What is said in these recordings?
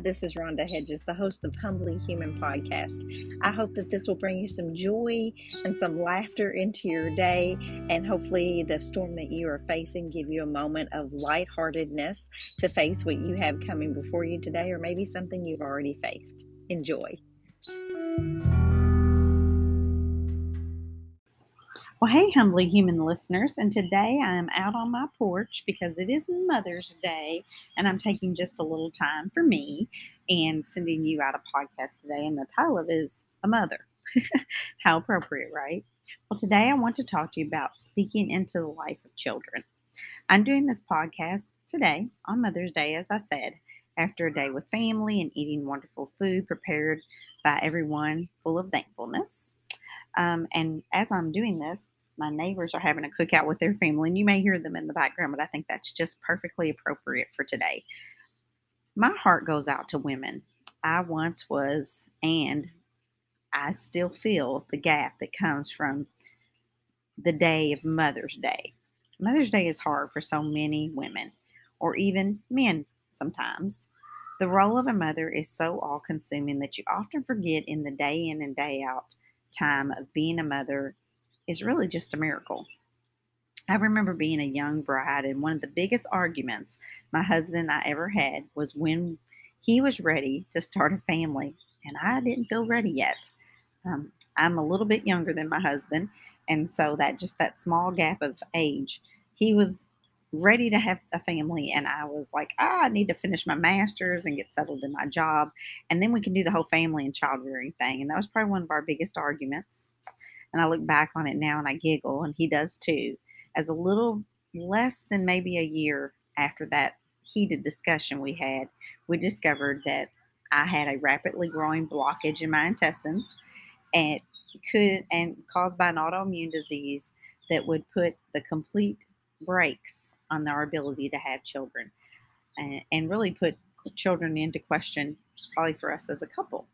Hi, this is Rhonda Hedges, the host of Humbly Human Podcast. I hope that this will bring you some joy and some laughter into your day, and hopefully, the storm that you are facing give you a moment of lightheartedness to face what you have coming before you today, or maybe something you've already faced. Enjoy. Well, hey, humbly human listeners, and today I am out on my porch because it is Mother's Day, and I'm taking just a little time for me and sending you out a podcast today. And the title of is A Mother. How appropriate, right? Well, today I want to talk to you about speaking into the life of children. I'm doing this podcast today on Mother's Day, as I said, after a day with family and eating wonderful food prepared by everyone full of thankfulness. Um, and as I'm doing this, my neighbors are having a cookout with their family, and you may hear them in the background, but I think that's just perfectly appropriate for today. My heart goes out to women. I once was, and I still feel the gap that comes from the day of Mother's Day. Mother's Day is hard for so many women, or even men sometimes. The role of a mother is so all consuming that you often forget in the day in and day out time of being a mother is really just a miracle. I remember being a young bride, and one of the biggest arguments my husband and I ever had was when he was ready to start a family, and I didn't feel ready yet. Um, I'm a little bit younger than my husband, and so that just that small gap of age, he was ready to have a family, and I was like, ah, I need to finish my master's and get settled in my job, and then we can do the whole family and child rearing thing. And that was probably one of our biggest arguments. And I look back on it now and I giggle, and he does too. As a little less than maybe a year after that heated discussion we had, we discovered that I had a rapidly growing blockage in my intestines and could and caused by an autoimmune disease that would put the complete brakes on our ability to have children and, and really put children into question, probably for us as a couple.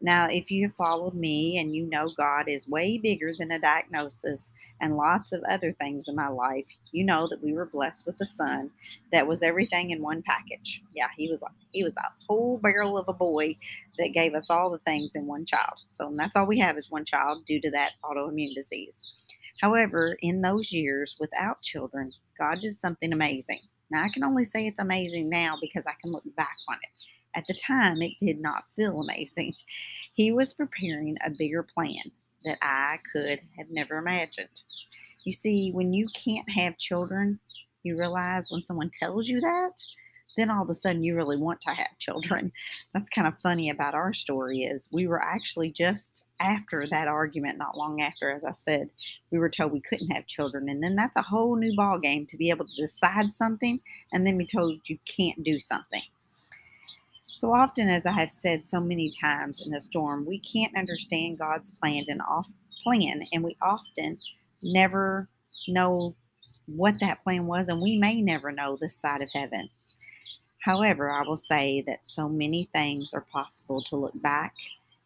Now, if you have followed me and you know God is way bigger than a diagnosis and lots of other things in my life, you know that we were blessed with a son that was everything in one package. Yeah, he was he was a whole barrel of a boy that gave us all the things in one child. So that's all we have is one child due to that autoimmune disease. However, in those years without children, God did something amazing. Now, I can only say it's amazing now because I can look back on it. At the time, it did not feel amazing. He was preparing a bigger plan that I could have never imagined. You see, when you can't have children, you realize when someone tells you that, then all of a sudden you really want to have children. That's kind of funny about our story is we were actually just after that argument, not long after, as I said, we were told we couldn't have children. And then that's a whole new ball game to be able to decide something and then be told you can't do something. So often, as I have said so many times in a storm, we can't understand God's plan and off plan, and we often never know what that plan was, and we may never know this side of heaven. However, I will say that so many things are possible to look back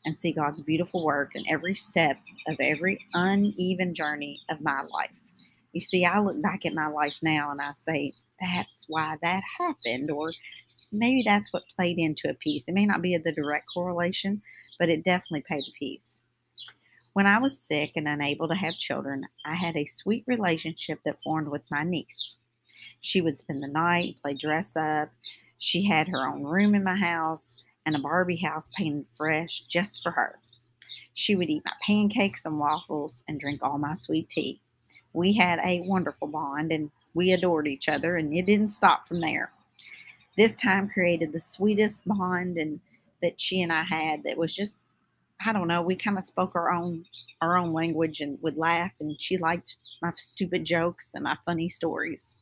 and see God's beautiful work in every step of every uneven journey of my life. You see, I look back at my life now and I say, that's why that happened, or maybe that's what played into a piece. It may not be the direct correlation, but it definitely played a piece. When I was sick and unable to have children, I had a sweet relationship that formed with my niece. She would spend the night, play dress up. She had her own room in my house and a Barbie house painted fresh just for her. She would eat my pancakes and waffles and drink all my sweet tea we had a wonderful bond and we adored each other, and it didn't stop from there. This time created the sweetest bond and that she and I had that was just I don't know, we kind of spoke our own our own language and would laugh and she liked my stupid jokes and my funny stories.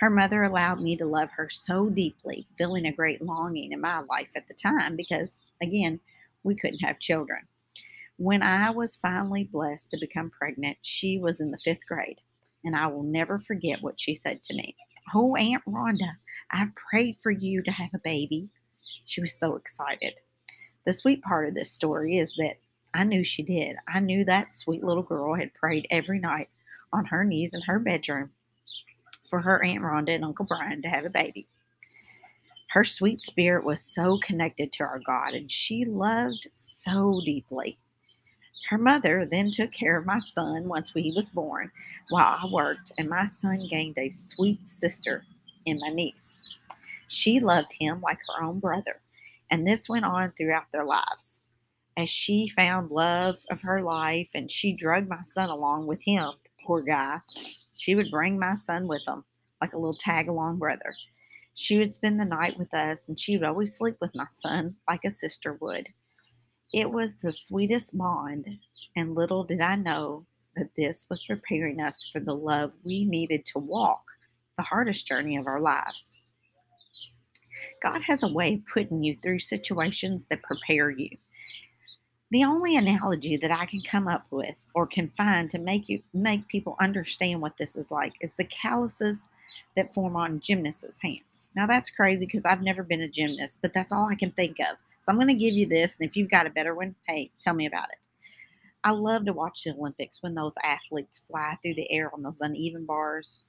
Her mother allowed me to love her so deeply, feeling a great longing in my life at the time because again, we couldn't have children. When I was finally blessed to become pregnant, she was in the fifth grade, and I will never forget what she said to me. Oh, Aunt Rhonda, I've prayed for you to have a baby. She was so excited. The sweet part of this story is that I knew she did. I knew that sweet little girl had prayed every night on her knees in her bedroom for her Aunt Rhonda and Uncle Brian to have a baby. Her sweet spirit was so connected to our God, and she loved so deeply. Her mother then took care of my son once he was born while I worked, and my son gained a sweet sister in my niece. She loved him like her own brother, and this went on throughout their lives. As she found love of her life and she drugged my son along with him, poor guy, she would bring my son with them like a little tag along brother. She would spend the night with us and she would always sleep with my son like a sister would. It was the sweetest bond, and little did I know that this was preparing us for the love we needed to walk the hardest journey of our lives. God has a way of putting you through situations that prepare you. The only analogy that I can come up with or can find to make you make people understand what this is like is the calluses that form on gymnasts' hands. Now that's crazy because I've never been a gymnast, but that's all I can think of. So I'm going to give you this, and if you've got a better one, hey, tell me about it. I love to watch the Olympics when those athletes fly through the air on those uneven bars.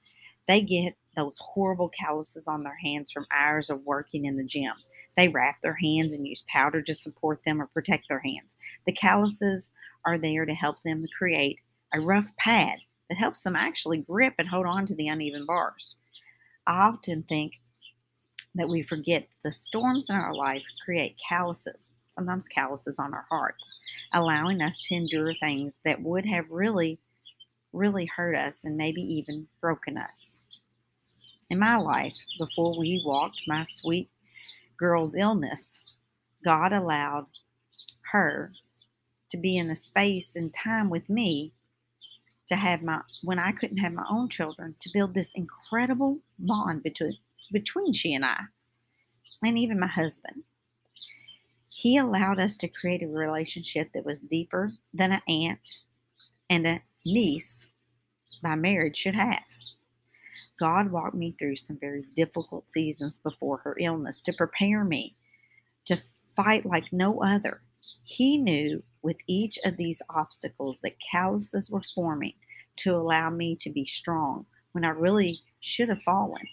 They get those horrible calluses on their hands from hours of working in the gym. They wrap their hands and use powder to support them or protect their hands. The calluses are there to help them create a rough pad that helps them actually grip and hold on to the uneven bars. I often think that we forget the storms in our life create calluses, sometimes calluses on our hearts, allowing us to endure things that would have really, really hurt us and maybe even broken us. In my life, before we walked my sweet girl's illness, God allowed her to be in the space and time with me to have my when I couldn't have my own children to build this incredible bond between between she and I, and even my husband. He allowed us to create a relationship that was deeper than an aunt and a niece by marriage should have. God walked me through some very difficult seasons before her illness to prepare me to fight like no other. He knew with each of these obstacles that calluses were forming to allow me to be strong when I really should have fallen.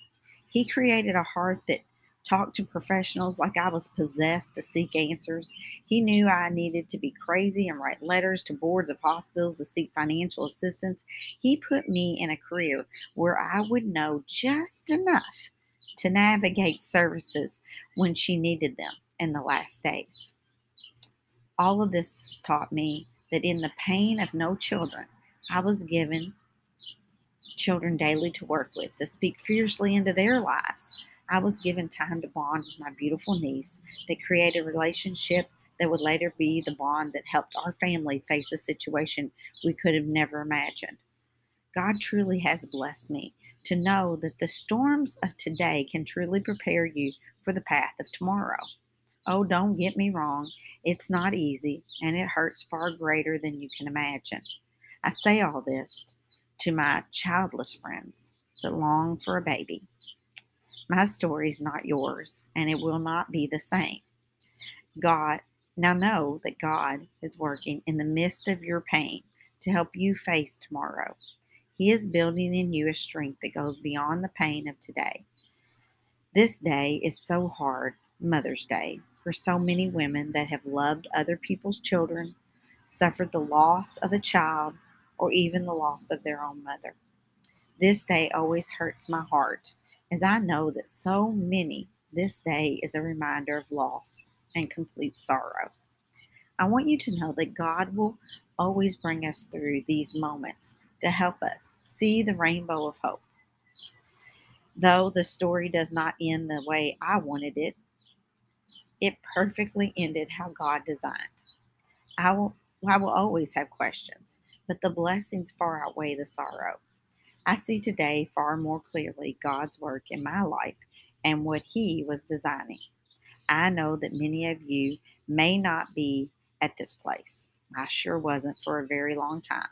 He created a heart that talked to professionals like I was possessed to seek answers. He knew I needed to be crazy and write letters to boards of hospitals to seek financial assistance. He put me in a career where I would know just enough to navigate services when she needed them in the last days. All of this taught me that in the pain of no children, I was given children daily to work with, to speak fiercely into their lives. I was given time to bond with my beautiful niece that created a relationship that would later be the bond that helped our family face a situation we could have never imagined. God truly has blessed me to know that the storms of today can truly prepare you for the path of tomorrow. Oh, don't get me wrong, it's not easy and it hurts far greater than you can imagine. I say all this to my childless friends that long for a baby. My story is not yours, and it will not be the same. God, now know that God is working in the midst of your pain to help you face tomorrow. He is building in you a strength that goes beyond the pain of today. This day is so hard, Mother's Day, for so many women that have loved other people's children, suffered the loss of a child, or even the loss of their own mother. This day always hurts my heart, as I know that so many this day is a reminder of loss and complete sorrow. I want you to know that God will always bring us through these moments to help us see the rainbow of hope. Though the story does not end the way I wanted it, it perfectly ended how God designed. I will, I will always have questions, but the blessings far outweigh the sorrow. I see today far more clearly God's work in my life and what He was designing. I know that many of you may not be at this place. I sure wasn't for a very long time.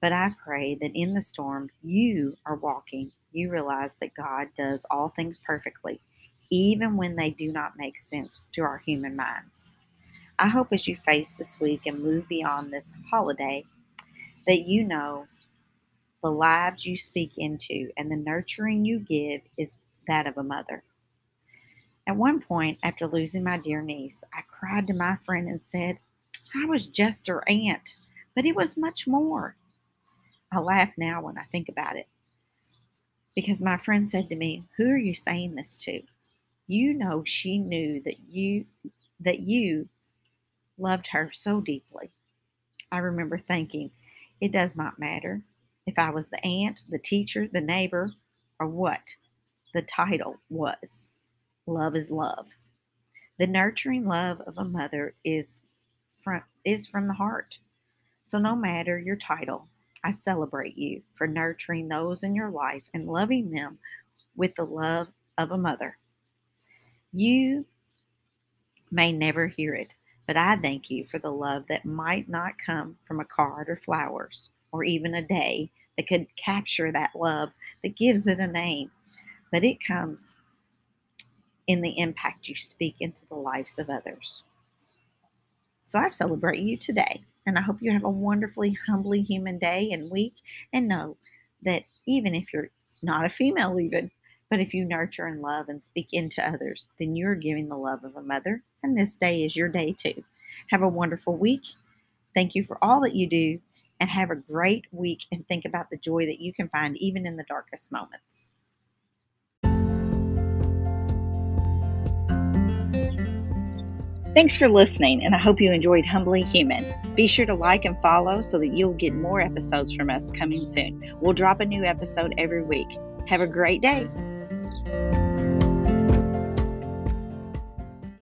But I pray that in the storm you are walking, you realize that God does all things perfectly, even when they do not make sense to our human minds. I hope as you face this week and move beyond this holiday that you know the lives you speak into and the nurturing you give is that of a mother. At one point, after losing my dear niece, I cried to my friend and said, I was just her aunt, but it was much more. I laugh now when I think about it because my friend said to me, "Who are you saying this to?" You know she knew that you that you loved her so deeply. I remember thinking, it does not matter if I was the aunt, the teacher, the neighbor, or what the title was. Love is love. The nurturing love of a mother is from is from the heart. So no matter your title, I celebrate you for nurturing those in your life and loving them with the love of a mother. You may never hear it, but I thank you for the love that might not come from a card or flowers or even a day that could capture that love that gives it a name, but it comes in the impact you speak into the lives of others. So I celebrate you today. And I hope you have a wonderfully, humbly human day and week. And know that even if you're not a female, even, but if you nurture and love and speak into others, then you're giving the love of a mother. And this day is your day too. Have a wonderful week. Thank you for all that you do. And have a great week. And think about the joy that you can find even in the darkest moments. Thanks for listening, and I hope you enjoyed Humbly Human. Be sure to like and follow so that you'll get more episodes from us coming soon. We'll drop a new episode every week. Have a great day.